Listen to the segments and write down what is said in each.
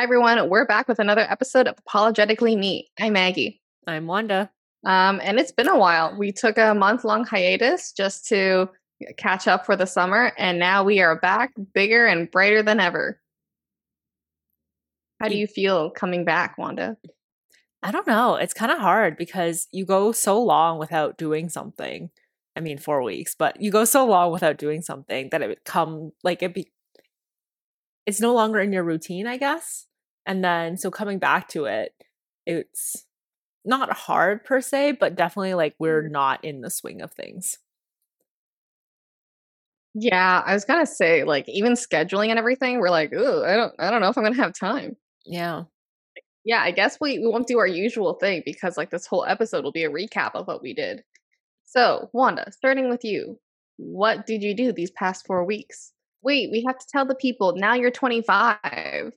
Hi, everyone. We're back with another episode of Apologetically Me. I'm Maggie. I'm Wanda. Um, and it's been a while. We took a month long hiatus just to catch up for the summer, and now we are back bigger and brighter than ever. How do you feel coming back, Wanda? I don't know. It's kind of hard because you go so long without doing something. I mean, four weeks, but you go so long without doing something that it would come like it be. It's no longer in your routine, I guess. And then so coming back to it, it's not hard per se, but definitely like we're Mm. not in the swing of things. Yeah, I was gonna say, like, even scheduling and everything, we're like, ooh, I don't I don't know if I'm gonna have time. Yeah. Yeah, I guess we, we won't do our usual thing because like this whole episode will be a recap of what we did. So, Wanda, starting with you, what did you do these past four weeks? Wait, we have to tell the people now you're 25.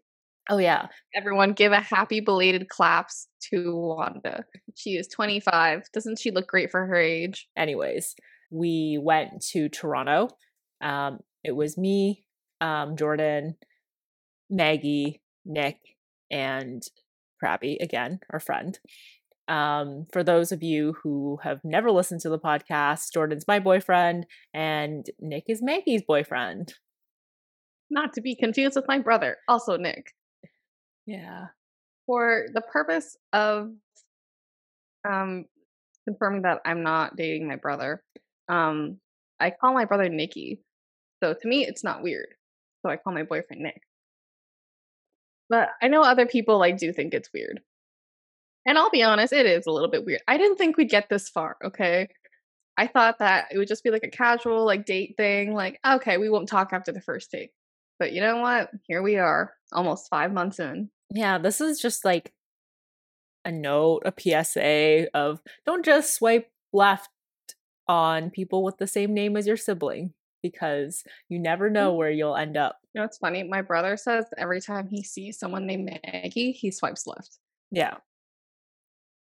Oh yeah. Everyone give a happy belated claps to Wanda. She is 25. Doesn't she look great for her age? Anyways, we went to Toronto. Um, it was me, um, Jordan, Maggie, Nick, and Krabby again, our friend. Um, for those of you who have never listened to the podcast, Jordan's my boyfriend and Nick is Maggie's boyfriend. Not to be confused with my brother, also Nick. Yeah. for the purpose of um confirming that I'm not dating my brother, um, I call my brother Nicky. So to me, it's not weird. So I call my boyfriend Nick. But I know other people like do think it's weird. And I'll be honest, it is a little bit weird. I didn't think we'd get this far, okay? I thought that it would just be like a casual like date thing, like, okay, we won't talk after the first date. But you know what? Here we are, almost five months in. Yeah, this is just like a note, a PSA of don't just swipe left on people with the same name as your sibling because you never mm. know where you'll end up. You know, it's funny. My brother says every time he sees someone named Maggie, he swipes left. Yeah.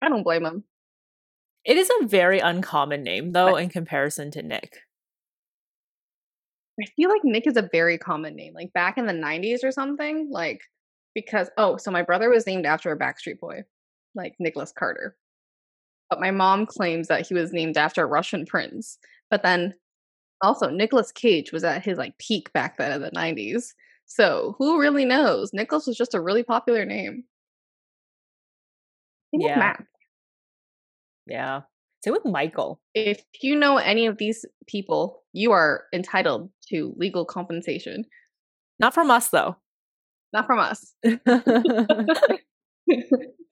I don't blame him. It is a very uncommon name though But- in comparison to Nick. I feel like Nick is a very common name. Like back in the 90s or something, like because oh, so my brother was named after a Backstreet Boy, like Nicholas Carter. But my mom claims that he was named after a Russian prince. But then also Nicolas Cage was at his like peak back then in the 90s. So who really knows? Nicholas was just a really popular name. Same Yeah. Matt. Yeah. Same with Michael. if you know any of these people, you are entitled to legal compensation. Not from us though. Not from us,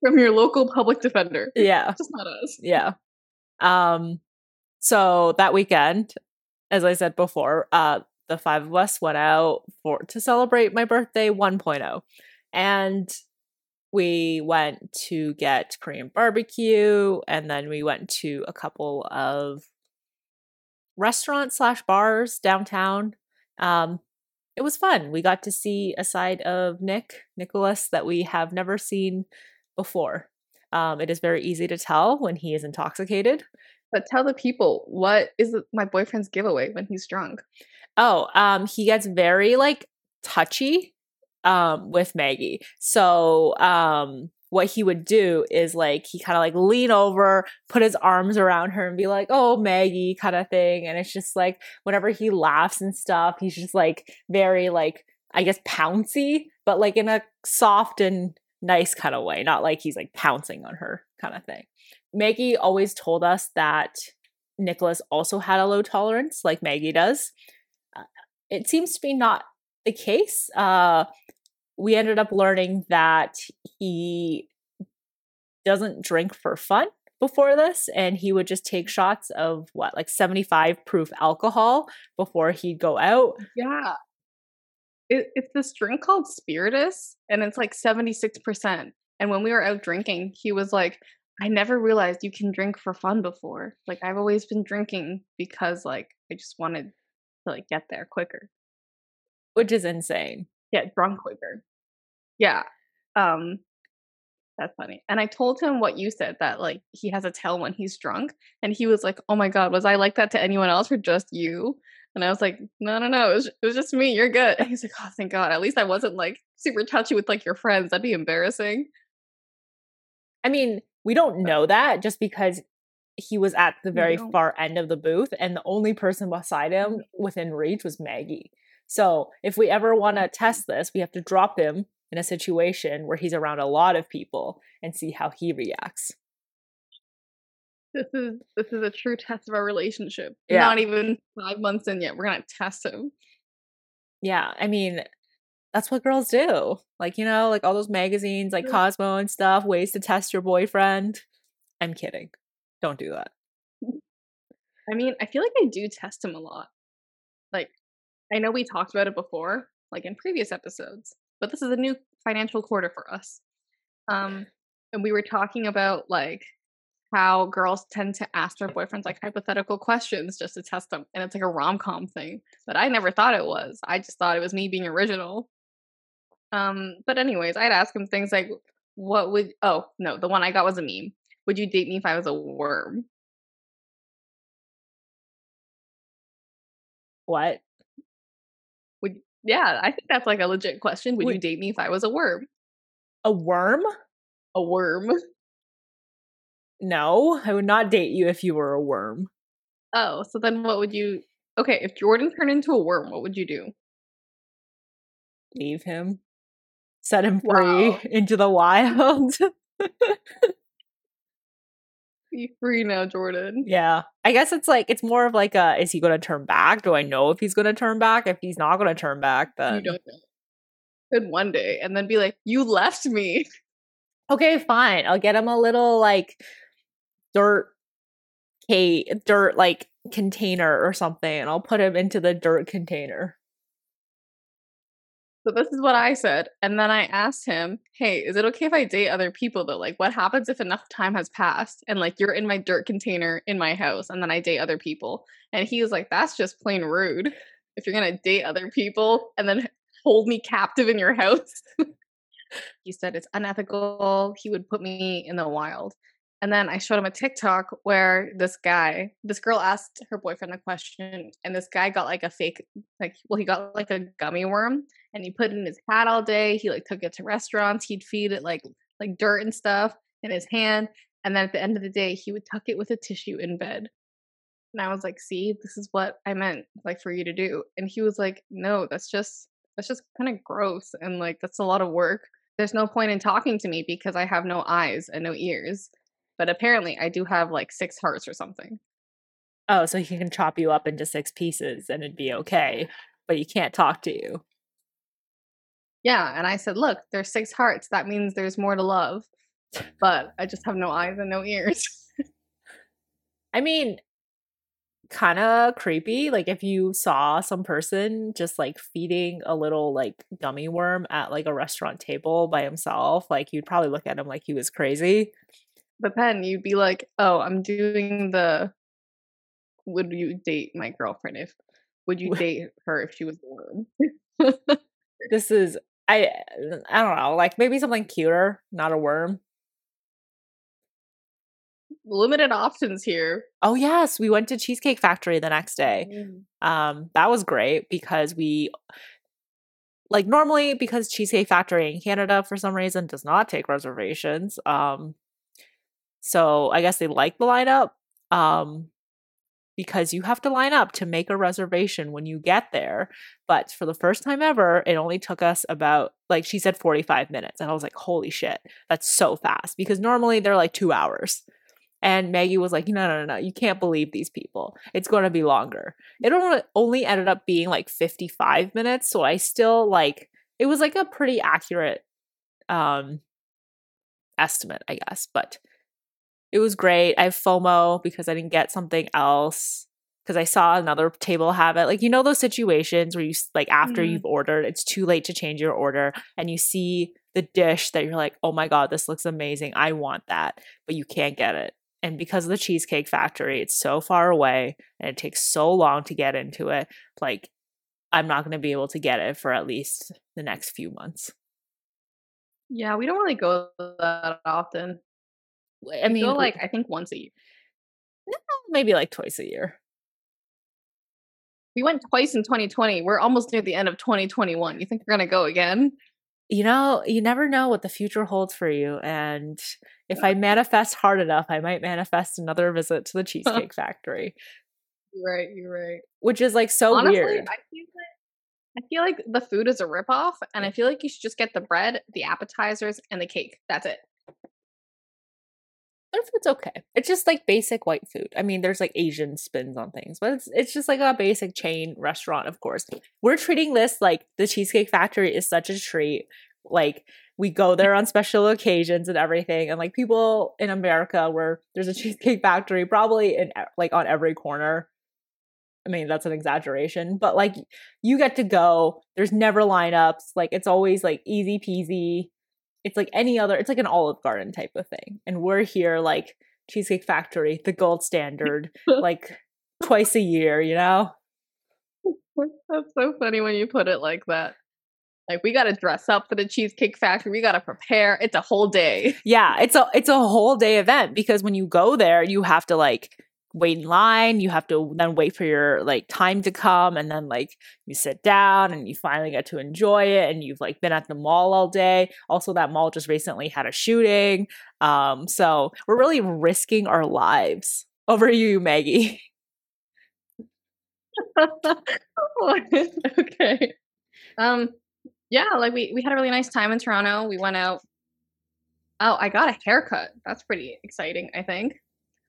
from your local public defender. yeah. Just not us. Yeah. Um so that weekend, as I said before, uh the five of us went out for to celebrate my birthday 1.0. And we went to get Korean barbecue and then we went to a couple of restaurants slash bars downtown. Um it was fun. We got to see a side of Nick, Nicholas, that we have never seen before. Um, it is very easy to tell when he is intoxicated. But tell the people what is my boyfriend's giveaway when he's drunk. Oh, um, he gets very like touchy um with Maggie. So um what he would do is like he kind of like lean over, put his arms around her and be like, "Oh, Maggie," kind of thing. And it's just like whenever he laughs and stuff, he's just like very like I guess pouncy, but like in a soft and nice kind of way, not like he's like pouncing on her kind of thing. Maggie always told us that Nicholas also had a low tolerance, like Maggie does. Uh, it seems to be not the case. Uh, we ended up learning that he doesn't drink for fun before this, and he would just take shots of what, like 75 proof alcohol before he'd go out. Yeah. It, it's this drink called Spiritus, and it's like 76%. And when we were out drinking, he was like, I never realized you can drink for fun before. Like, I've always been drinking because, like, I just wanted to, like, get there quicker. Which is insane. Get drunk quicker. Yeah. Um, that's funny. And I told him what you said that, like, he has a tell when he's drunk. And he was like, oh my God, was I like that to anyone else or just you? And I was like, no, no, no, it was, it was just me. You're good. And he's like, oh, thank God. At least I wasn't like super touchy with like your friends. That'd be embarrassing. I mean, we don't know that just because he was at the very No. far end of the booth and the only person beside him Mm. within reach was Maggie. So if we ever want to test this, we have to drop him in a situation where he's around a lot of people and see how he reacts. This is this is a true test of our relationship. Yeah. Not even five months in yet. We're gonna test him. Yeah, I mean, that's what girls do. Like, you know, like all those magazines like mm. Cosmo and stuff, ways to test your boyfriend. I'm kidding. Don't do that. I mean, I feel like I do test him a lot. Like, I know we talked about it before, like in previous episodes, but this is a new financial quarter for us. Um, and we were talking about like how girls tend to ask their boyfriends like hypothetical questions just to test them, and it's like a rom com thing. But I never thought it was. I just thought it was me being original. Um, but anyways, I'd ask him things like, "What would?" Oh no, the one I got was a meme. Would you date me if I was a worm? What? Yeah, I think that's like a legit question. Would you date me if I was a worm? A worm? A worm. No, I would not date you if you were a worm. Oh, so then what would you Okay, if Jordan turned into a worm, what would you do? Leave him. Set him free Wow. into the wild. Be free now, Jordan. yeah. I guess it's like it's more of like a is he gonna turn back? Do I know if he's gonna turn back? If he's not gonna turn back, then You don't know. Could one day and then be like, You left me. okay, fine. I'll get him a little like dirt ca- dirt like container or something, and I'll put him into the dirt container. So this is what I said. And then I asked him, Hey, is it okay if I date other people though? Like what happens if enough time has passed and like you're in my dirt container in my house and then I date other people? And he was like, That's just plain rude. If you're gonna date other people and then hold me captive in your house. he said it's unethical. He would put me in the wild. And then I showed him a TikTok where this guy, this girl asked her boyfriend the question, and this guy got like a fake, like, well, he got like a gummy worm, and he put it in his hat all day. He like took it to restaurants. He'd feed it like like dirt and stuff in his hand, and then at the end of the day, he would tuck it with a tissue in bed. And I was like, "See, this is what I meant, like for you to do." And he was like, "No, that's just that's just kind of gross, and like that's a lot of work. There's no point in talking to me because I have no eyes and no ears." But apparently, I do have like six hearts or something. Oh, so he can chop you up into six pieces and it'd be okay, but he can't talk to you. Yeah, and I said, "Look, there's six hearts. That means there's more to love." But I just have no eyes and no ears. I mean, kind of creepy. Like if you saw some person just like feeding a little like gummy worm at like a restaurant table by himself, like you'd probably look at him like he was crazy. But then you'd be like, "Oh, I'm doing the would you date my girlfriend if would you date her if she was a worm?" This is I I don't know, like maybe something cuter, not a worm. Limited options here. Oh yes, we went to Cheesecake Factory the next day. Um, that was great because we like normally because Cheesecake Factory in Canada for some reason does not take reservations. Um, so I guess they like the lineup. Um, because you have to line up to make a reservation when you get there. But for the first time ever, it only took us about like she said 45 minutes. And I was like, holy shit, that's so fast. Because normally they're like two hours. And Maggie was like, no, no, no, no, you can't believe these people. It's going to be longer. It only- ended up being like 55 minutes. So I still like, it was like a pretty accurate um estimate, I guess. But it was great. I have FOMO because I didn't get something else because I saw another table have it. Like, you know, those situations where you, like, after Mhm. you've ordered, it's too late to change your order and you see the dish that you're like, oh my God, this looks amazing. I want that. But you can't get it. And because of the Cheesecake Factory, it's so far away and it takes so long to get into it. Like, I'm not going to be able to get it for at least the next few months. Yeah, we don't really go that often. I mean, go like I think once a year. No, maybe like twice a year. We went twice in 2020. We're almost near the end of 2021. You think we're gonna go again? You know, you never know what the future holds for you. And if I manifest hard enough, I might manifest another visit to the Cheesecake Factory. You're right. You're right. Which is like so Honestly, weird. I feel like I feel like the food is a ripoff, and I feel like you should just get the bread, the appetizers, and the cake. That's it. Their food's okay. It's just like basic white food. I mean, there's like Asian spins on things, but it's it's just like a basic chain restaurant, of course. We're treating this like the Cheesecake Factory is such a treat. Like we go there on special occasions and everything, and like people in America where there's a Cheesecake Factory probably in like on every corner. I mean, that's an exaggeration, but like you get to go. There's never lineups. Like it's always like easy peasy it's like any other it's like an olive garden type of thing and we're here like cheesecake factory the gold standard like twice a year you know That's so funny when you put it like that. Like we got to dress up for the Cheesecake Factory. We got to prepare. It's a whole day. yeah it's a it's a whole day event because when you go there you have to like wait in line you have to then wait for your like time to come and then like you sit down and you finally get to enjoy it and you've like been at the mall all day also that mall just recently had a shooting um so we're really risking our lives over you maggie okay. Um yeah, like we we had a really nice time in Toronto. We went out. Oh, I got a haircut. That's pretty exciting, I think.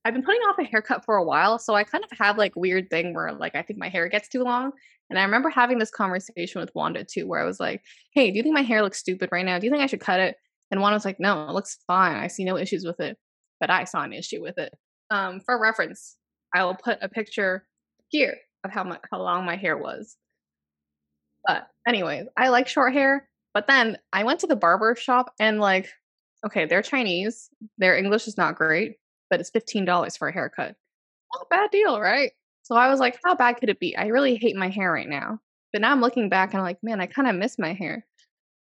I've been putting off a haircut for a while, so I kind of have like weird thing where like I think my hair gets too long. And I remember having this conversation with Wanda too, where I was like, "Hey, do you think my hair looks stupid right now? Do you think I should cut it?" And Wanda was like, "No, it looks fine. I see no issues with it." But I saw an issue with it. Um, for reference, I will put a picture here of how much how long my hair was. But anyways, I like short hair. But then I went to the barber shop and like, okay, they're Chinese. Their English is not great, but it's fifteen dollars for a haircut. Not a bad deal, right? So I was like, how bad could it be? I really hate my hair right now. But now I'm looking back and I'm like, man, I kind of miss my hair.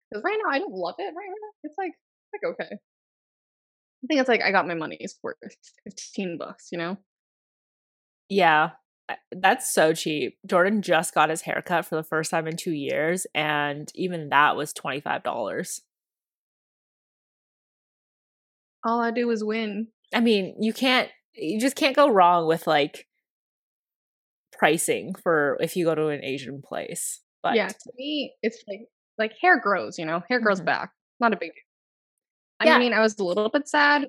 Because right now I don't love it right now. It's like like okay. I think it's like I got my money's worth. Fifteen bucks, you know? Yeah, that's so cheap. Jordan just got his haircut for the first time in two years, and even that was twenty five dollars. All I do is win. I mean, you can't, you just can't go wrong with like pricing for if you go to an Asian place. But yeah, to me, it's like like hair grows, you know, hair grows Mhm. back. Not a big deal. I Yeah. mean, I was a little bit sad,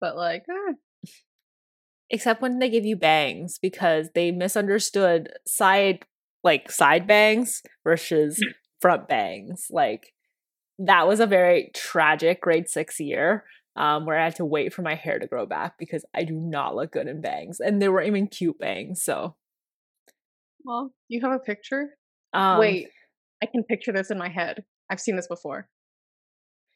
but like, eh, except when they give you bangs because they misunderstood side like side bangs versus front bangs like that was a very tragic grade six year um, where i had to wait for my hair to grow back because i do not look good in bangs and they weren't even cute bangs so well, you have a picture. um, Wait, I can picture this in my head. I've seen this before.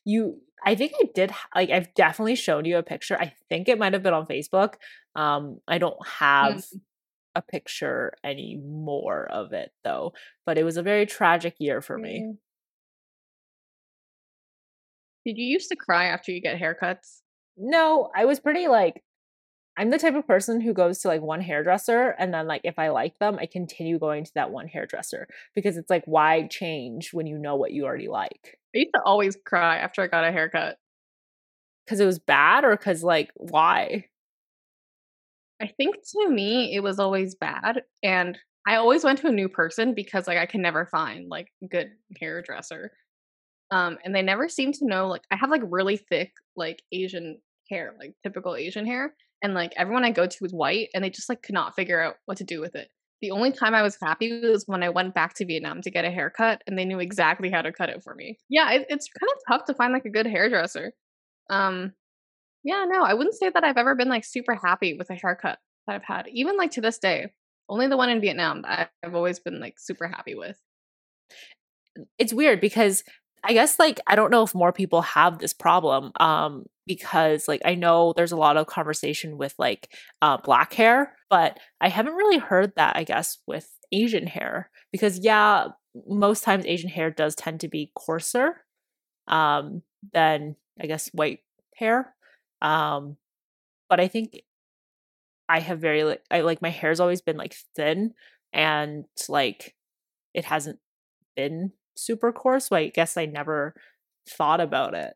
you i think i did like i've definitely shown you a picture i think it might have been on facebook um i don't have a picture anymore of it though but it was a very tragic year for me Mm. Did you used to cry after you get haircuts? no i was pretty like i'm the type of person who goes to like one hairdresser and then like if i like them i continue going to that one hairdresser because it's like why change when you know what you already like I used to always cry after I got a haircut. because it was bad or because like why I think to me it was always bad and I always went to a new person because like I can never find like good hairdresser. Um and they never seem to know like I have like really thick like Asian hair, like typical Asian hair and like everyone I go to is white and they just like could not figure out what to do with it. The only time I was happy was when I went back to Vietnam to get a haircut and they knew exactly how to cut it for me. Yeah, it, it's kind of tough to find like a good hairdresser. Um yeah, no, I wouldn't say that I've ever been like super happy with a haircut that I've had. Even like to this day, only the one in Vietnam that I've always been like super happy with. it's weird because I guess like I don't know if more people have this problem um because like I know there's a lot of conversation with like uh black hair but I haven't really heard that I guess with Asian hair because yeah most times Asian hair does tend to be coarser um than I guess white hair um but I think I have very like I like my hair's always been like thin and like it hasn't been super coarse. So I guess I never thought about it.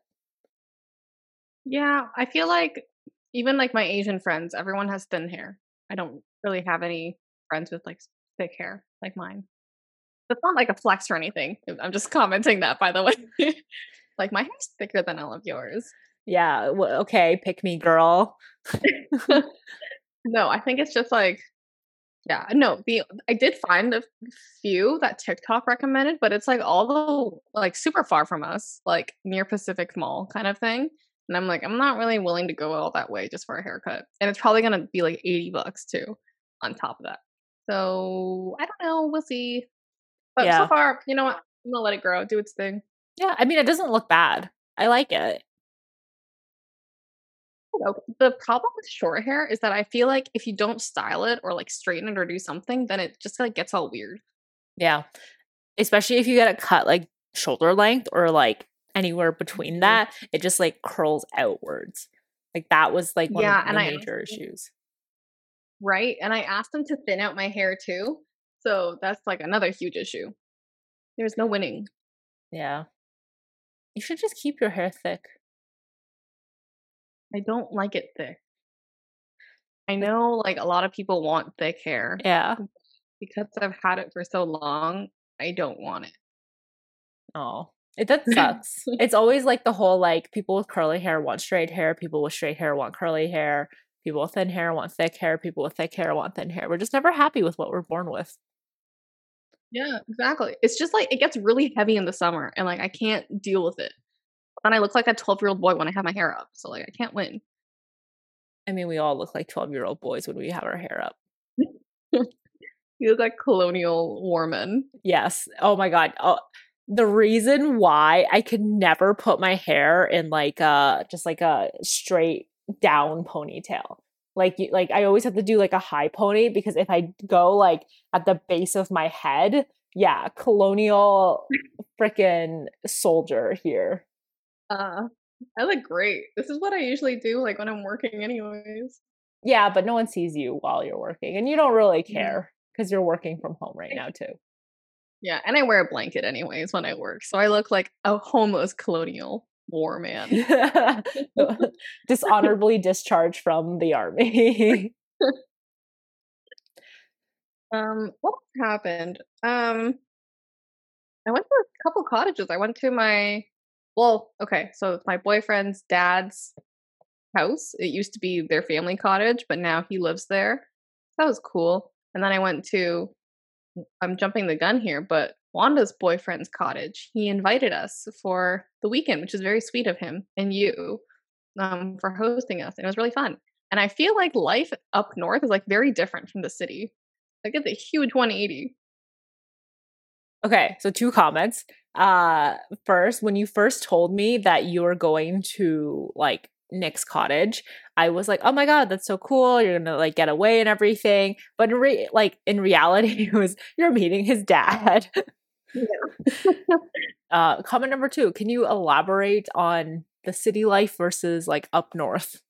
Yeah, I feel like even like my Asian friends, everyone has thin hair. I don't really have any friends with like thick hair like mine. It's not like a flex or anything. I'm just commenting that, by the way. like my hair's thicker than all of yours. Yeah. Well, okay. Pick me, girl. no, I think it's just like, yeah, no. The I did find a few that TikTok recommended, but it's like all the like super far from us, like near Pacific Mall kind of thing. And I'm like, I'm not really willing to go all that way just for a haircut. And it's probably gonna be like 80 bucks too on top of that. So I don't know. We'll see. But Yeah. so far, you know what? I'm gonna let it grow, do its thing. Yeah. I mean, it doesn't look bad. I like it. The problem with short hair is that I feel like if you don't style it or like straighten it or do something, then it just like gets all weird. Yeah. Especially if you get it cut like shoulder length or like anywhere between Mhm. that, it just like curls outwards. Like that was like one Yeah, of the I major honestly- issues. Right. And I asked them to thin out my hair too. So that's like another huge issue. There's no winning. Yeah. You should just keep your hair thick. I don't like it thick. I know like a lot of people want thick hair Yeah. because I've had it for so long. I don't want it. Oh. It that sucks. it's always like the whole like people with curly hair want straight hair, people with straight hair want curly hair, people with thin hair want thick hair, people with thick hair want thin hair. We're just never happy with what we're born with. Yeah, exactly. It's just like it gets really heavy in the summer and like I can't deal with it. And I look like a 12 year old boy when I have my hair up. So like I can't win. I mean, we all look like 12 year old boys when we have our hair up. You look like colonial war men. Yes. Oh my god. Oh, the reason why I could never put my hair in like a just like a straight down ponytail. Like you, like I always have to do like a high pony because if I go like at the base of my head, yeah, colonial freaking soldier here. Uh I look great. This is what I usually do like when I'm working anyways. Yeah, but no one sees you while you're working and you don't really Mhm. care because you're working from home right now too. Yeah, and I wear a blanket anyways when I work. So I look like a homeless colonial war man. Dishonorably discharged from the army. Um, what happened? Um, I went to a couple cottages. I went to my, well, okay, so my boyfriend's dad's house. It used to be their family cottage, but now he lives there. That was cool. And then I went to, I'm jumping the gun here, but Wanda's boyfriend's cottage. He invited us for the weekend, which is very sweet of him and you, um, for hosting us. And it was really fun. And I feel like life up north is like very different from the city. Like it's a huge 180. Okay, so two comments. Uh first, when you first told me that you were going to like Nick's cottage, I was like, "Oh my god, that's so cool. You're going to like get away and everything." But in re- like in reality, it was you're meeting his dad. uh comment number 2, can you elaborate on the city life versus like up north?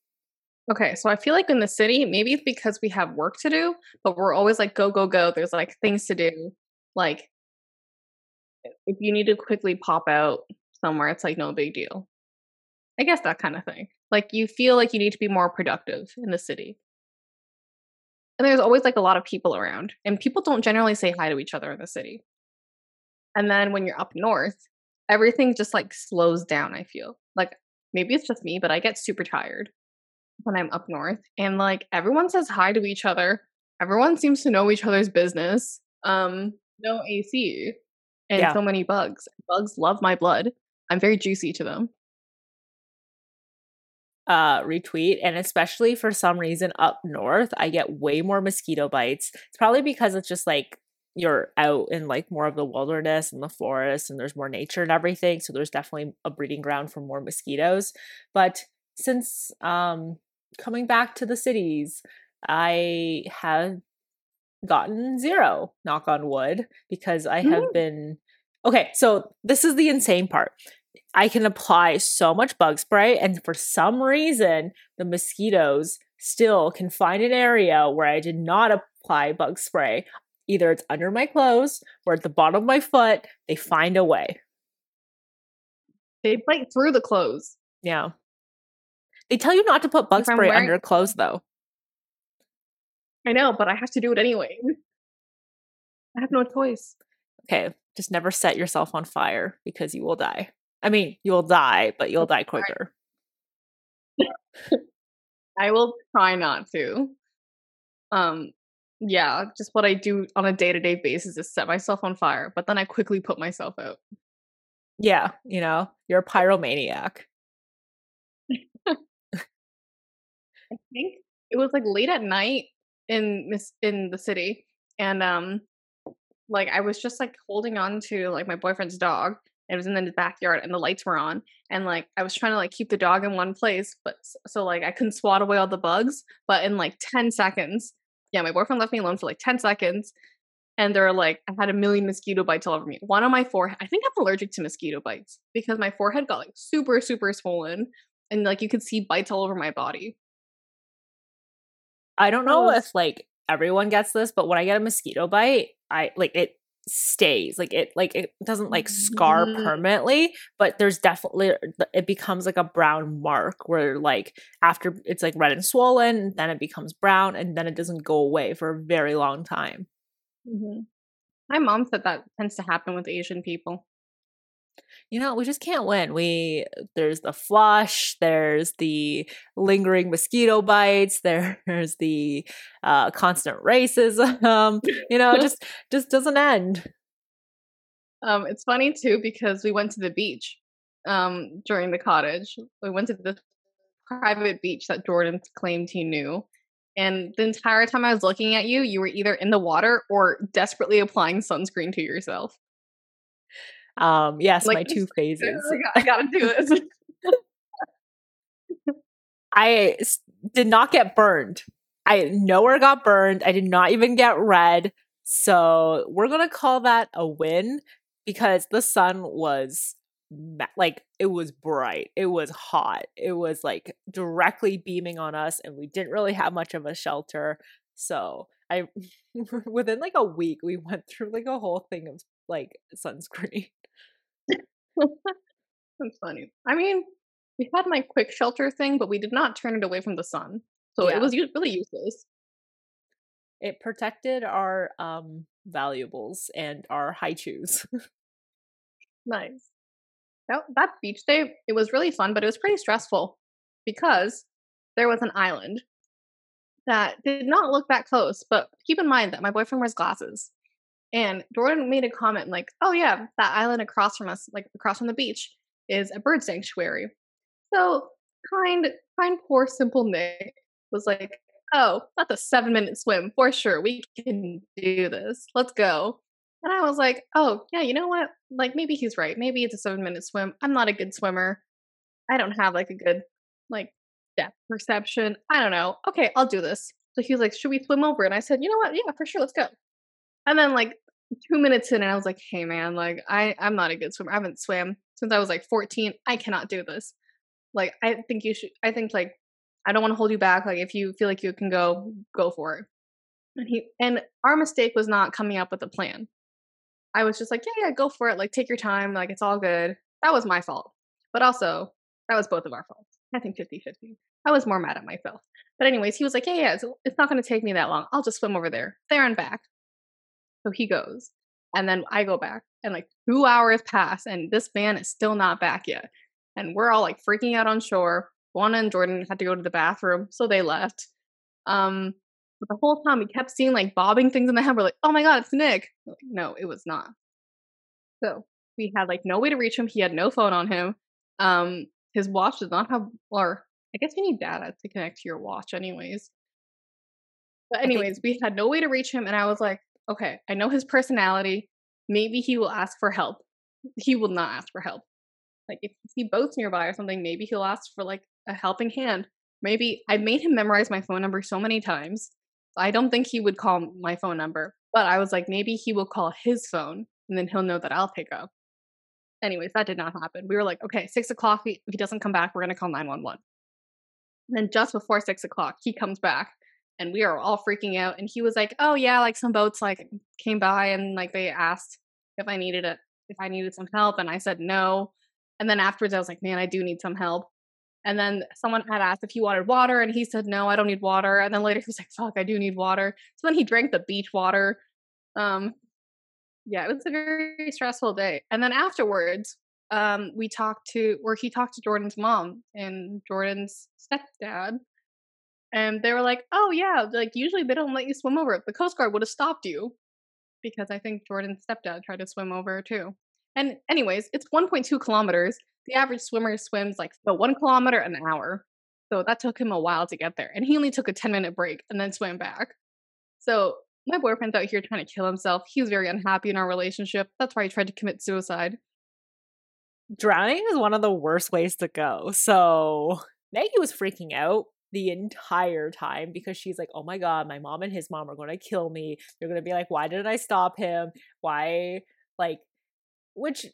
Okay, so I feel like in the city, maybe it's because we have work to do, but we're always like go go go. There's like things to do. Like if you need to quickly pop out somewhere, it's like no big deal. I guess that kind of thing. Like you feel like you need to be more productive in the city. And there's always like a lot of people around, and people don't generally say hi to each other in the city. And then when you're up north, everything just like slows down, I feel. Like maybe it's just me, but I get super tired when I'm up north and like everyone says hi to each other. Everyone seems to know each other's business. Um, no AC and Yeah. so many bugs. Bugs love my blood. I'm very juicy to them. uh retweet and especially for some reason up north i get way more mosquito bites it's probably because it's just like you're out in like more of the wilderness and the forest and there's more nature and everything so there's definitely a breeding ground for more mosquitoes but since um coming back to the cities i have gotten zero knock on wood because i have Mm. been okay so this is the insane part I can apply so much bug spray, and for some reason, the mosquitoes still can find an area where I did not apply bug spray, either it's under my clothes or at the bottom of my foot. They find a way. They bite through the clothes. Yeah. They tell you not to put bug spray wearing- under clothes though. I know, but I have to do it anyway. I have no choice. Okay, just never set yourself on fire because you will die. I mean, you will die, but you'll die quicker. I will try not to. Um, yeah, just what I do on a day to day basis is set myself on fire, but then I quickly put myself out. Yeah, you know, you're a pyromaniac. I think it was like late at night in Miss in the city, and um, like I was just like holding on to like my boyfriend's dog. It was in the backyard, and the lights were on, and like I was trying to like keep the dog in one place, but so like I couldn't swat away all the bugs. But in like ten seconds, yeah, my boyfriend left me alone for like ten seconds, and there were like I had a million mosquito bites all over me. One on my forehead. I think I'm allergic to mosquito bites because my forehead got like super super swollen, and like you could see bites all over my body. I don't know was- if like everyone gets this, but when I get a mosquito bite, I like it stays like it like it doesn't like scar Mm. permanently but there's definitely it becomes like a brown mark where like after it's like red and swollen then it becomes brown and then it doesn't go away for a very long time Mhm. My mom said that tends to happen with Asian people. You know we just can't win we there's the flush there's the lingering mosquito bites there's the uh constant racism you know just just doesn't end Um, it's funny too because we went to the beach um, during the cottage. We went to the private beach that Jordan claimed he knew. And the entire time I was looking at you, you were either in the water or desperately applying sunscreen to yourself. Um yes Like, my two phases I gotta do this. I did not get burned. I nowhere got burned. I did not even get red. So we're gonna call that a win because the sun was like it was bright. It was hot. It was like directly beaming on us, and we didn't really have much of a shelter. So I within like a week we went through like a whole thing of like sunscreen. That's funny. I mean, we had my quick shelter thing, but we did not turn it away from the sun. So Yeah. it was really useless. It protected our um valuables and our Hi-Chews. Nice. That, that beach day, it was really fun, but it was pretty stressful because there was an island that did not look that close. But keep in mind that my boyfriend wears glasses. And Jordan made a comment like, oh, yeah, that island across from us, like across from the beach, is a bird sanctuary. So kind, kind, poor, simple Nick was like, oh, that's a seven minute swim for sure. We can do this. Let's go. And I was like, oh, yeah, you know what? Like, maybe he's right. Maybe it's a seven minute swim. I'm not a good swimmer. I don't have like a good, like, depth perception. I don't know. Okay, I'll do this. So he was like, should we swim over? And I said, you know what? Yeah, for sure. Let's go. And then, like, two minutes in, and I was like, hey, man, like, I, I'm not a good swimmer. I haven't swam since I was like 14. I cannot do this. Like, I think you should, I think, like, I don't want to hold you back. Like, if you feel like you can go, go for it. And he, and our mistake was not coming up with a plan. I was just like, yeah, yeah, go for it. Like, take your time. Like, it's all good. That was my fault. But also, that was both of our faults. I think 50 50. I was more mad at myself. But, anyways, he was like, yeah, yeah, it's, it's not going to take me that long. I'll just swim over there, there and back. So he goes. And then I go back. And like two hours pass, and this man is still not back yet. And we're all like freaking out on shore. Wanda and Jordan had to go to the bathroom, so they left. Um, but the whole time we kept seeing like bobbing things in the head. We're like, oh my god, it's Nick. Like, no, it was not. So we had like no way to reach him. He had no phone on him. Um, his watch does not have, or I guess you need data to connect to your watch, anyways. But anyways, we had no way to reach him, and I was like, okay, I know his personality. Maybe he will ask for help. He will not ask for help. Like if he boats nearby or something, maybe he'll ask for like a helping hand. Maybe I made him memorize my phone number so many times. I don't think he would call my phone number, but I was like, maybe he will call his phone and then he'll know that I'll pick up. Anyways, that did not happen. We were like, okay, six o'clock. If he doesn't come back, we're gonna call nine one one. And then just before six o'clock, he comes back and we are all freaking out. And he was like, "Oh yeah, like some boats like came by and like they asked if I needed it, if I needed some help, and I said no. And then afterwards, I was like, man, I do need some help. And then someone had asked if he wanted water, and he said, no, I don't need water. And then later he was like, fuck, I do need water. So then he drank the beach water. Um, yeah, it was a very stressful day. And then afterwards, um, we talked to, or he talked to Jordan's mom and Jordan's stepdad. And they were like, oh, yeah, like usually they don't let you swim over. The Coast Guard would have stopped you because I think Jordan's stepdad tried to swim over too. And anyways, it's 1.2 kilometers. The average swimmer swims like the one kilometer an hour. So that took him a while to get there. And he only took a 10 minute break and then swam back. So my boyfriend's out here trying to kill himself. He's very unhappy in our relationship. That's why he tried to commit suicide. Drowning is one of the worst ways to go. So Maggie was freaking out the entire time because she's like, oh my God, my mom and his mom are going to kill me. They're going to be like, why did I stop him? Why? Like, which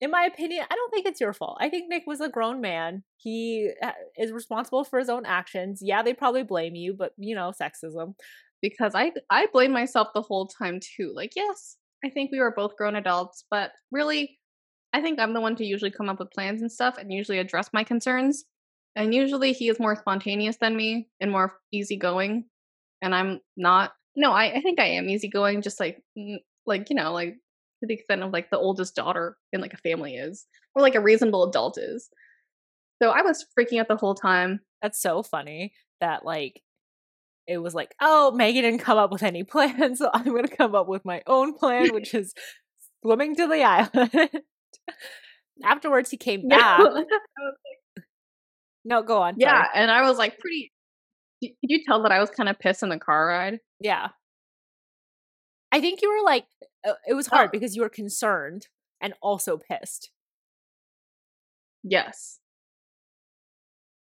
in my opinion, I don't think it's your fault. I think Nick was a grown man. He uh, is responsible for his own actions. Yeah, they probably blame you, but you know, sexism. Because I I blame myself the whole time too. Like, yes, I think we were both grown adults, but really I think I'm the one to usually come up with plans and stuff and usually address my concerns. And usually he is more spontaneous than me and more easygoing. And I'm not. No, I, I think I am easygoing, just like like you know, like to the extent of like the oldest daughter in like a family is, or like a reasonable adult is. So I was freaking out the whole time. That's so funny that like it was like, oh, Maggie didn't come up with any plans, so I'm gonna come up with my own plan, which is swimming to the island. Afterwards, he came back. No, go on. Yeah, sorry. and I was like, pretty. Did you tell that I was kind of pissed in the car ride? Yeah. I think you were like, uh, it was hard oh. because you were concerned and also pissed. Yes.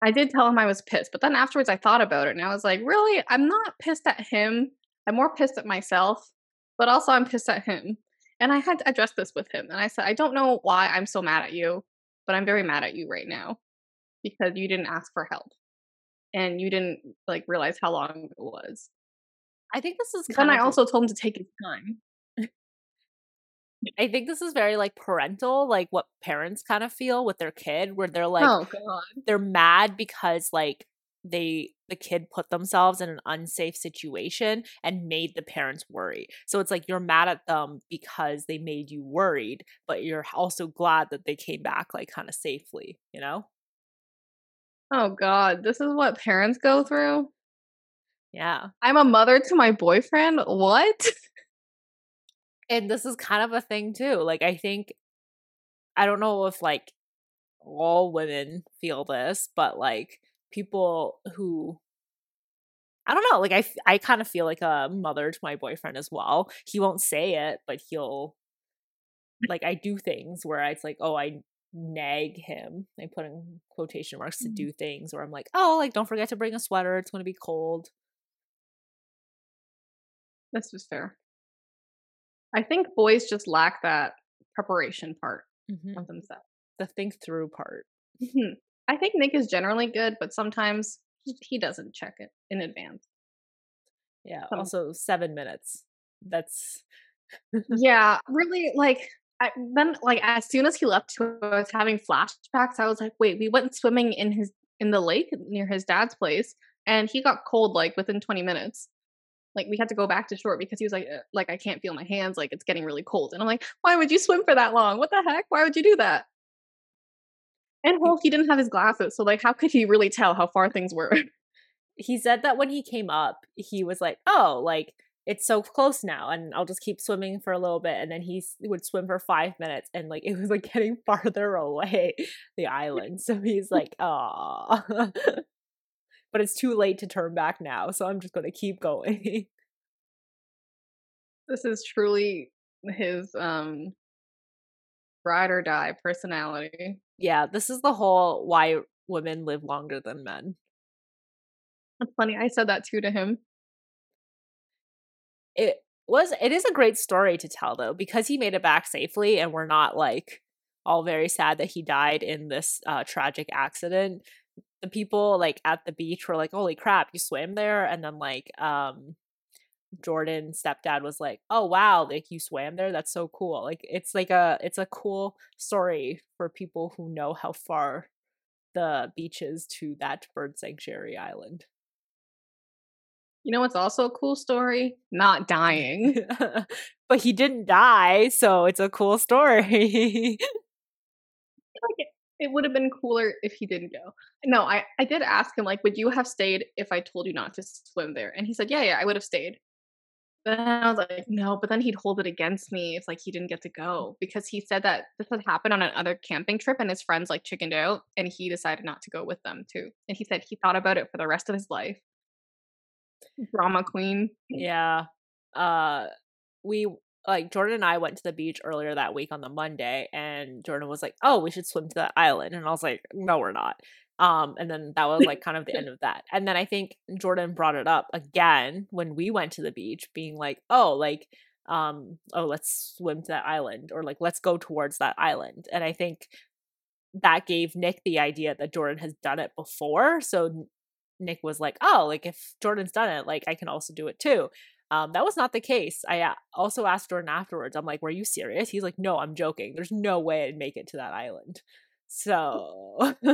I did tell him I was pissed, but then afterwards I thought about it and I was like, really? I'm not pissed at him. I'm more pissed at myself, but also I'm pissed at him. And I had to address this with him. And I said, I don't know why I'm so mad at you, but I'm very mad at you right now because you didn't ask for help and you didn't like realize how long it was. I think this is. Kind then I also told him to take his time. I think this is very like parental, like what parents kind of feel with their kid, where they're like, oh god, they're mad because like they the kid put themselves in an unsafe situation and made the parents worry. So it's like you're mad at them because they made you worried, but you're also glad that they came back like kind of safely, you know? Oh god, this is what parents go through. Yeah. I'm a mother to my boyfriend. What? and this is kind of a thing too. Like I think I don't know if like all women feel this, but like people who I don't know, like I I kind of feel like a mother to my boyfriend as well. He won't say it, but he'll like I do things where it's like, oh, I nag him. I put in quotation marks to mm-hmm. do things where I'm like, oh, like don't forget to bring a sweater. It's going to be cold. This is fair. I think boys just lack that preparation part mm-hmm. of themselves. The think through part. Mm-hmm. I think Nick is generally good, but sometimes he doesn't check it in advance. Yeah. So. Also, seven minutes. That's. yeah. Really, like, I, then, like, as soon as he left, I was having flashbacks. I was like, wait, we went swimming in his in the lake near his dad's place, and he got cold like within 20 minutes. Like we had to go back to shore because he was like uh, like I can't feel my hands like it's getting really cold. And I'm like why would you swim for that long? What the heck? Why would you do that? And well he didn't have his glasses so like how could he really tell how far things were? He said that when he came up he was like oh like it's so close now and I'll just keep swimming for a little bit and then he would swim for 5 minutes and like it was like getting farther away the island so he's like oh but it's too late to turn back now. So I'm just going to keep going. this is truly his um ride or die personality. Yeah, this is the whole why women live longer than men. That's funny. I said that too to him. It was it is a great story to tell though because he made it back safely and we're not like all very sad that he died in this uh, tragic accident the people like at the beach were like, "Holy crap, you swam there!" And then like um Jordan's stepdad was like, "Oh wow, like you swam there. That's so cool." Like it's like a it's a cool story for people who know how far the beaches to that bird sanctuary island. You know what's also a cool story? Not dying. but he didn't die, so it's a cool story. like it would have been cooler if he didn't go. No, I, I did ask him, like, would you have stayed if I told you not to swim there? And he said, yeah, yeah, I would have stayed. Then I was like, no, but then he'd hold it against me if like he didn't get to go because he said that this had happened on another camping trip and his friends like chickened out and he decided not to go with them too. And he said he thought about it for the rest of his life. Drama queen. Yeah. Uh we like Jordan and I went to the beach earlier that week on the Monday and Jordan was like, "Oh, we should swim to that island." And I was like, "No, we're not." Um and then that was like kind of the end of that. And then I think Jordan brought it up again when we went to the beach being like, "Oh, like um oh, let's swim to that island or like let's go towards that island." And I think that gave Nick the idea that Jordan has done it before. So Nick was like, "Oh, like if Jordan's done it, like I can also do it too." Um, that was not the case. I uh, also asked Jordan afterwards. I'm like, "Were you serious?" He's like, "No, I'm joking. There's no way I'd make it to that island." So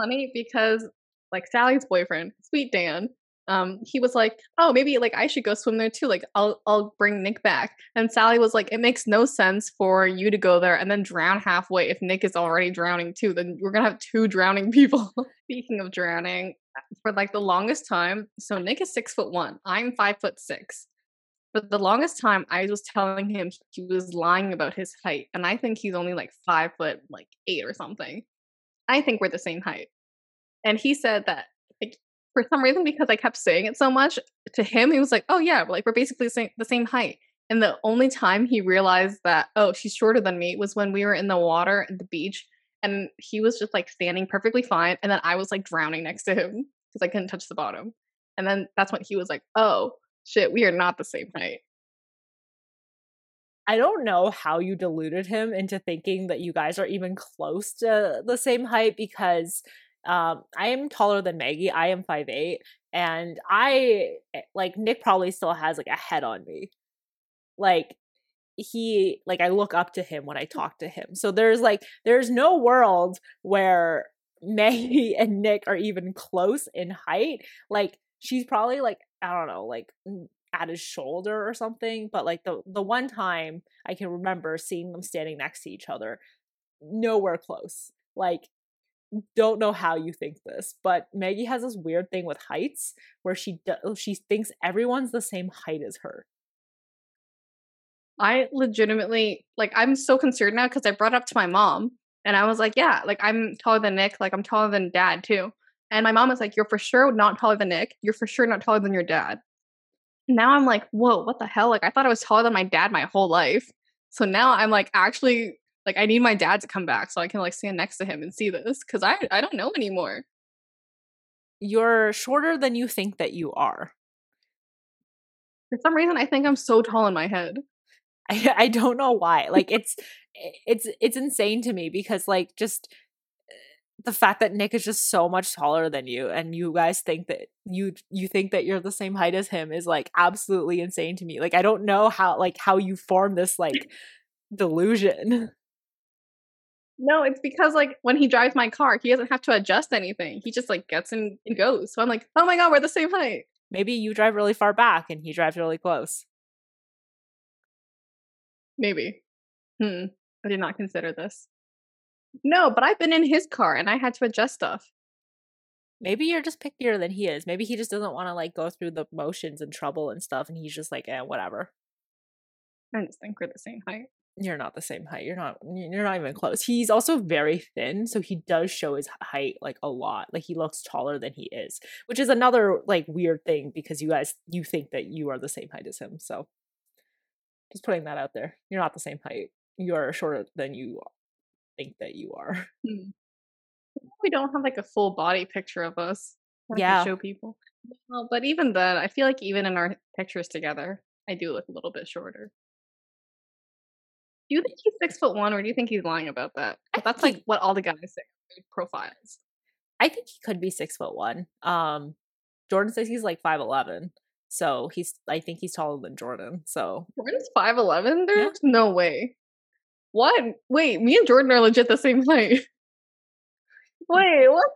funny because like Sally's boyfriend, sweet Dan, um, he was like, "Oh, maybe like I should go swim there too. Like I'll I'll bring Nick back." And Sally was like, "It makes no sense for you to go there and then drown halfway if Nick is already drowning too. Then we're gonna have two drowning people." Speaking of drowning, for like the longest time, so Nick is six foot one. I'm five foot six. For the longest time, I was telling him he was lying about his height, and I think he's only like five foot like eight or something. I think we're the same height. And he said that like for some reason because I kept saying it so much to him, he was like, "Oh yeah, like we're basically the same, height." And the only time he realized that, oh, she's shorter than me was when we were in the water at the beach and he was just like standing perfectly fine. And then I was like drowning next to him because I couldn't touch the bottom. And then that's when he was like, oh, shit, we are not the same height. I don't know how you deluded him into thinking that you guys are even close to the same height because um, I am taller than Maggie. I am five eight, and I eh, like Nick probably still has like a head on me. Like he like I look up to him when I talk to him. So there's like there's no world where Maggie and Nick are even close in height. Like she's probably like I don't know, like at his shoulder or something, but like the the one time I can remember seeing them standing next to each other, nowhere close. Like don't know how you think this, but Maggie has this weird thing with heights where she do- oh, she thinks everyone's the same height as her. I legitimately like I'm so concerned now because I brought up to my mom and I was like, yeah, like I'm taller than Nick, like I'm taller than dad too. And my mom was like, You're for sure not taller than Nick. You're for sure not taller than your dad. Now I'm like, whoa, what the hell? Like I thought I was taller than my dad my whole life. So now I'm like actually like I need my dad to come back so I can like stand next to him and see this because I I don't know anymore. You're shorter than you think that you are. For some reason, I think I'm so tall in my head. I, I don't know why. Like it's it's it's insane to me because like just eh, the fact that Nick is just so much taller than you and you guys think that you you think that you're the same height as him is like absolutely insane to me. Like I don't know how like how you form this like delusion. No, it's because like when he drives my car, he doesn't have to adjust anything. He just like gets in and goes. So I'm like, "Oh my god, we're the same height." Maybe you drive really far back and he drives really close. Maybe. Hmm. I did not consider this. No, but I've been in his car and I had to adjust stuff. Maybe you're just pickier than he is. Maybe he just doesn't want to like go through the motions and trouble and stuff, and he's just like, eh, whatever. I just think we're the same height. You're not the same height. You're not. You're not even close. He's also very thin, so he does show his height like a lot. Like he looks taller than he is, which is another like weird thing because you guys you think that you are the same height as him. So just putting that out there. You're not the same height. You are shorter than you think that you are. Hmm. We don't have like a full body picture of us. Yeah. show people. Well, but even then, I feel like even in our pictures together, I do look a little bit shorter. Do you think he's six foot one, or do you think he's lying about that? That's like what all the guys say profiles. I think he could be six foot one. Um, Jordan says he's like five eleven, so he's. I think he's taller than Jordan. So Jordan's five eleven. Yeah. There's no way. What? Wait, me and Jordan are legit the same height. Wait, what?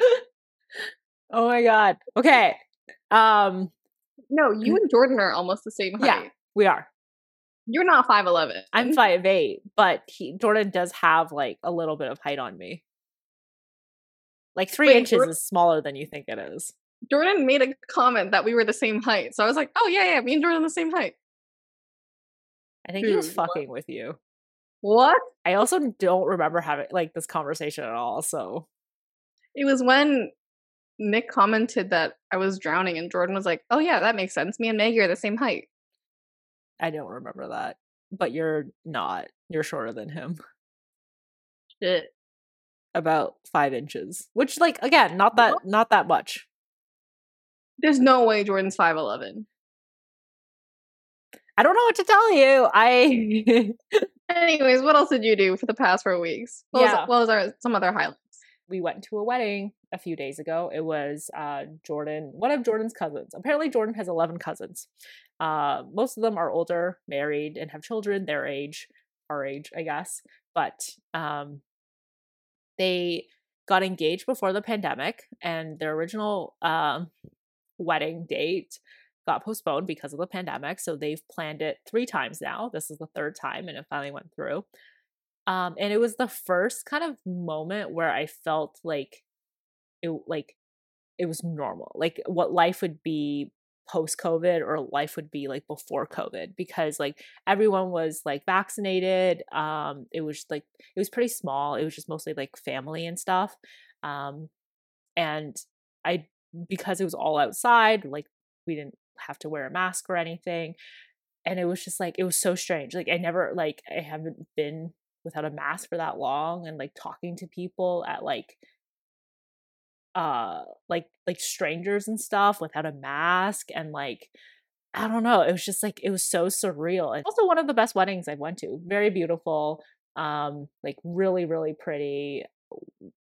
oh my god. Okay. Um, No, you and Jordan are almost the same height. Yeah. we are. You're not five eleven. I'm five eight, but he Jordan does have like a little bit of height on me. Like three Wait, inches Jor- is smaller than you think it is. Jordan made a comment that we were the same height, so I was like, "Oh yeah, yeah, me and Jordan are the same height." I think he was Dude, what? fucking with you. What? I also don't remember having like this conversation at all. So It was when Nick commented that I was drowning, and Jordan was like, "Oh yeah, that makes sense. Me and Maggie are the same height." I don't remember that. But you're not. You're shorter than him. Shit. About five inches. Which like again, not that not that much. There's no way Jordan's five eleven. I don't know what to tell you. I Anyways, what else did you do for the past four weeks? What Yeah. was, what was our some other highlights? we went to a wedding a few days ago. It was uh, Jordan, one of Jordan's cousins. Apparently, Jordan has 11 cousins. Uh, most of them are older, married, and have children their age, our age, I guess. But um, they got engaged before the pandemic, and their original um, wedding date got postponed because of the pandemic. So they've planned it three times now. This is the third time, and it finally went through. Um, and it was the first kind of moment where I felt like it like it was normal, like what life would be post COVID or life would be like before COVID because like everyone was like vaccinated. Um, it was like it was pretty small. It was just mostly like family and stuff. Um, and I because it was all outside, like we didn't have to wear a mask or anything. And it was just like it was so strange. Like I never like I haven't been without a mask for that long and like talking to people at like uh like like strangers and stuff without a mask and like I don't know, it was just like it was so surreal. And also one of the best weddings I've went to. Very beautiful, um like really really pretty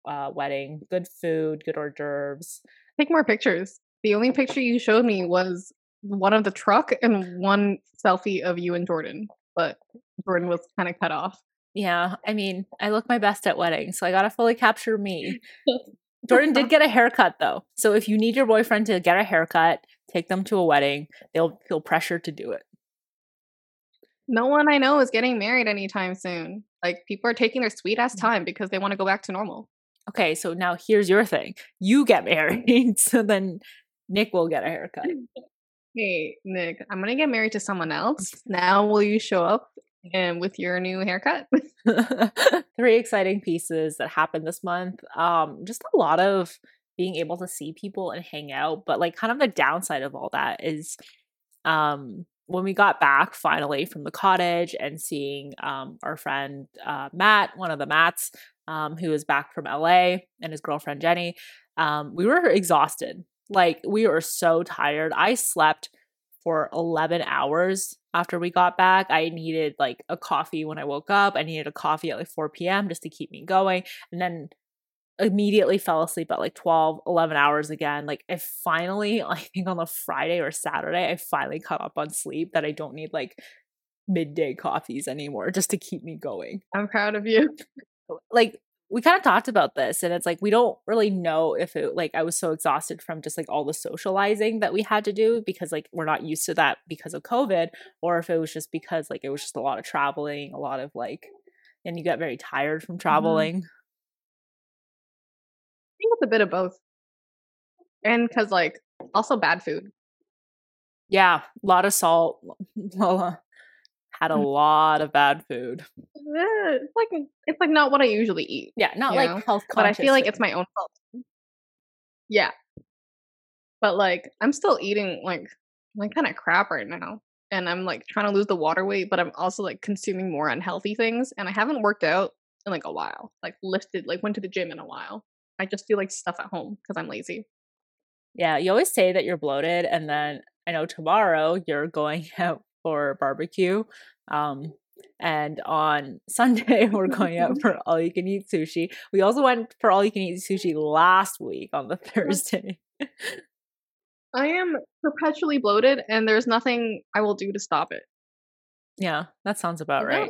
uh wedding, good food, good hors d'oeuvres. Take more pictures. The only picture you showed me was one of the truck and one selfie of you and Jordan, but Jordan was kind of cut off. Yeah, I mean, I look my best at weddings, so I got to fully capture me. Jordan did get a haircut though. So if you need your boyfriend to get a haircut, take them to a wedding. They'll feel pressure to do it. No one I know is getting married anytime soon. Like people are taking their sweet ass mm. time because they want to go back to normal. Okay, so now here's your thing. You get married, so then Nick will get a haircut. Hey, Nick, I'm gonna get married to someone else. Now will you show up and with your new haircut? Three exciting pieces that happened this month. Um, just a lot of being able to see people and hang out, but like kind of the downside of all that is um when we got back finally from the cottage and seeing um our friend uh Matt, one of the Matts, um, who is back from LA and his girlfriend Jenny, um, we were exhausted. Like we were so tired. I slept for 11 hours after we got back. I needed like a coffee when I woke up. I needed a coffee at like 4 p.m. just to keep me going. And then immediately fell asleep at like 12, 11 hours again. Like I finally, I think on the Friday or Saturday, I finally caught up on sleep that I don't need like midday coffees anymore just to keep me going I'm proud of you. like we kind of talked about this and it's like we don't really know if it like I was so exhausted from just like all the socializing that we had to do because like we're not used to that because of COVID or if it was just because like it was just a lot of traveling, a lot of like and you get very tired from mm-hmm. traveling. I think it's a bit of both. And because like also bad food. Yeah, a lot of salt. Uh, had a Mm. lot of bad food. Eh, It's like it's like not what I usually eat. Yeah, not like know, health But I feel like it's my own fault. Yeah. But like I'm still eating like like kind of crap right now. And I'm like trying to lose the water weight, but I'm also like consuming more unhealthy things. And I haven't worked out in like a while. Like lifted, like went to the gym in a while. I just do like stuff at home because I'm lazy. Yeah, you always say that you're bloated, and then I know tomorrow you're going out for barbecue. Um, And on Sunday, we're going out for all you can eat sushi. We also went for all you can eat sushi last week on the Thursday. I am perpetually bloated, and there's nothing I will do to stop it. Yeah, that sounds about right.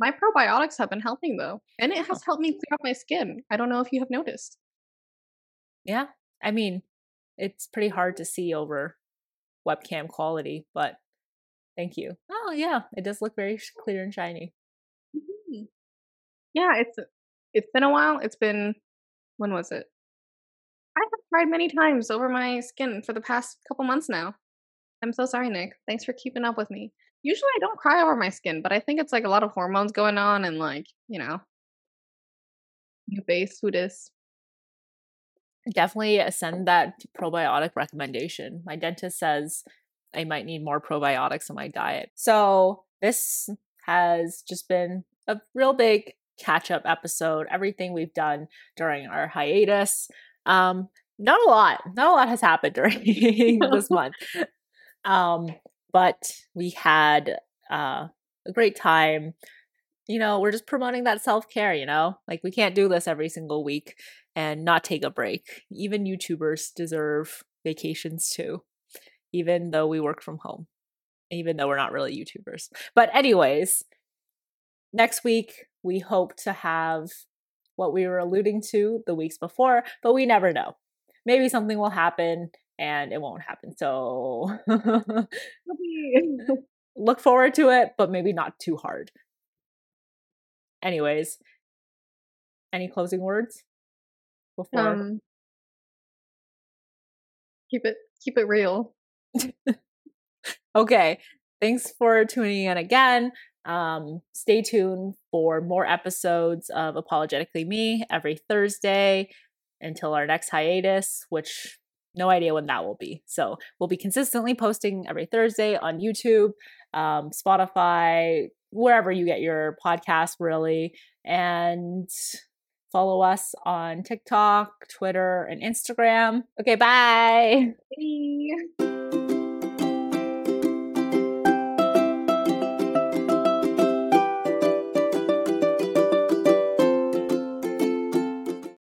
My probiotics have been helping though, and it has helped me clear up my skin. I don't know if you have noticed. Yeah, I mean, it's pretty hard to see over webcam quality, but thank you. Oh yeah, it does look very clear and shiny. Mm-hmm. Yeah, it's it's been a while. It's been when was it? I have cried many times over my skin for the past couple months now. I'm so sorry, Nick. Thanks for keeping up with me. Usually I don't cry over my skin, but I think it's like a lot of hormones going on and like, you know, new base who this. Definitely send that probiotic recommendation. My dentist says I might need more probiotics in my diet. So this has just been a real big catch up episode. Everything we've done during our hiatus. Um, not a lot. Not a lot has happened during this month. Um, but we had uh, a great time. You know, we're just promoting that self care, you know? Like, we can't do this every single week and not take a break. Even YouTubers deserve vacations too, even though we work from home, even though we're not really YouTubers. But, anyways, next week, we hope to have what we were alluding to the weeks before, but we never know. Maybe something will happen and it won't happen. So look forward to it, but maybe not too hard. Anyways, any closing words before? Um, keep it keep it real. okay. Thanks for tuning in again. Um, stay tuned for more episodes of Apologetically Me every Thursday until our next hiatus, which no idea when that will be. So we'll be consistently posting every Thursday on YouTube, um, Spotify, wherever you get your podcast, really. And follow us on TikTok, Twitter, and Instagram. Okay, bye. bye.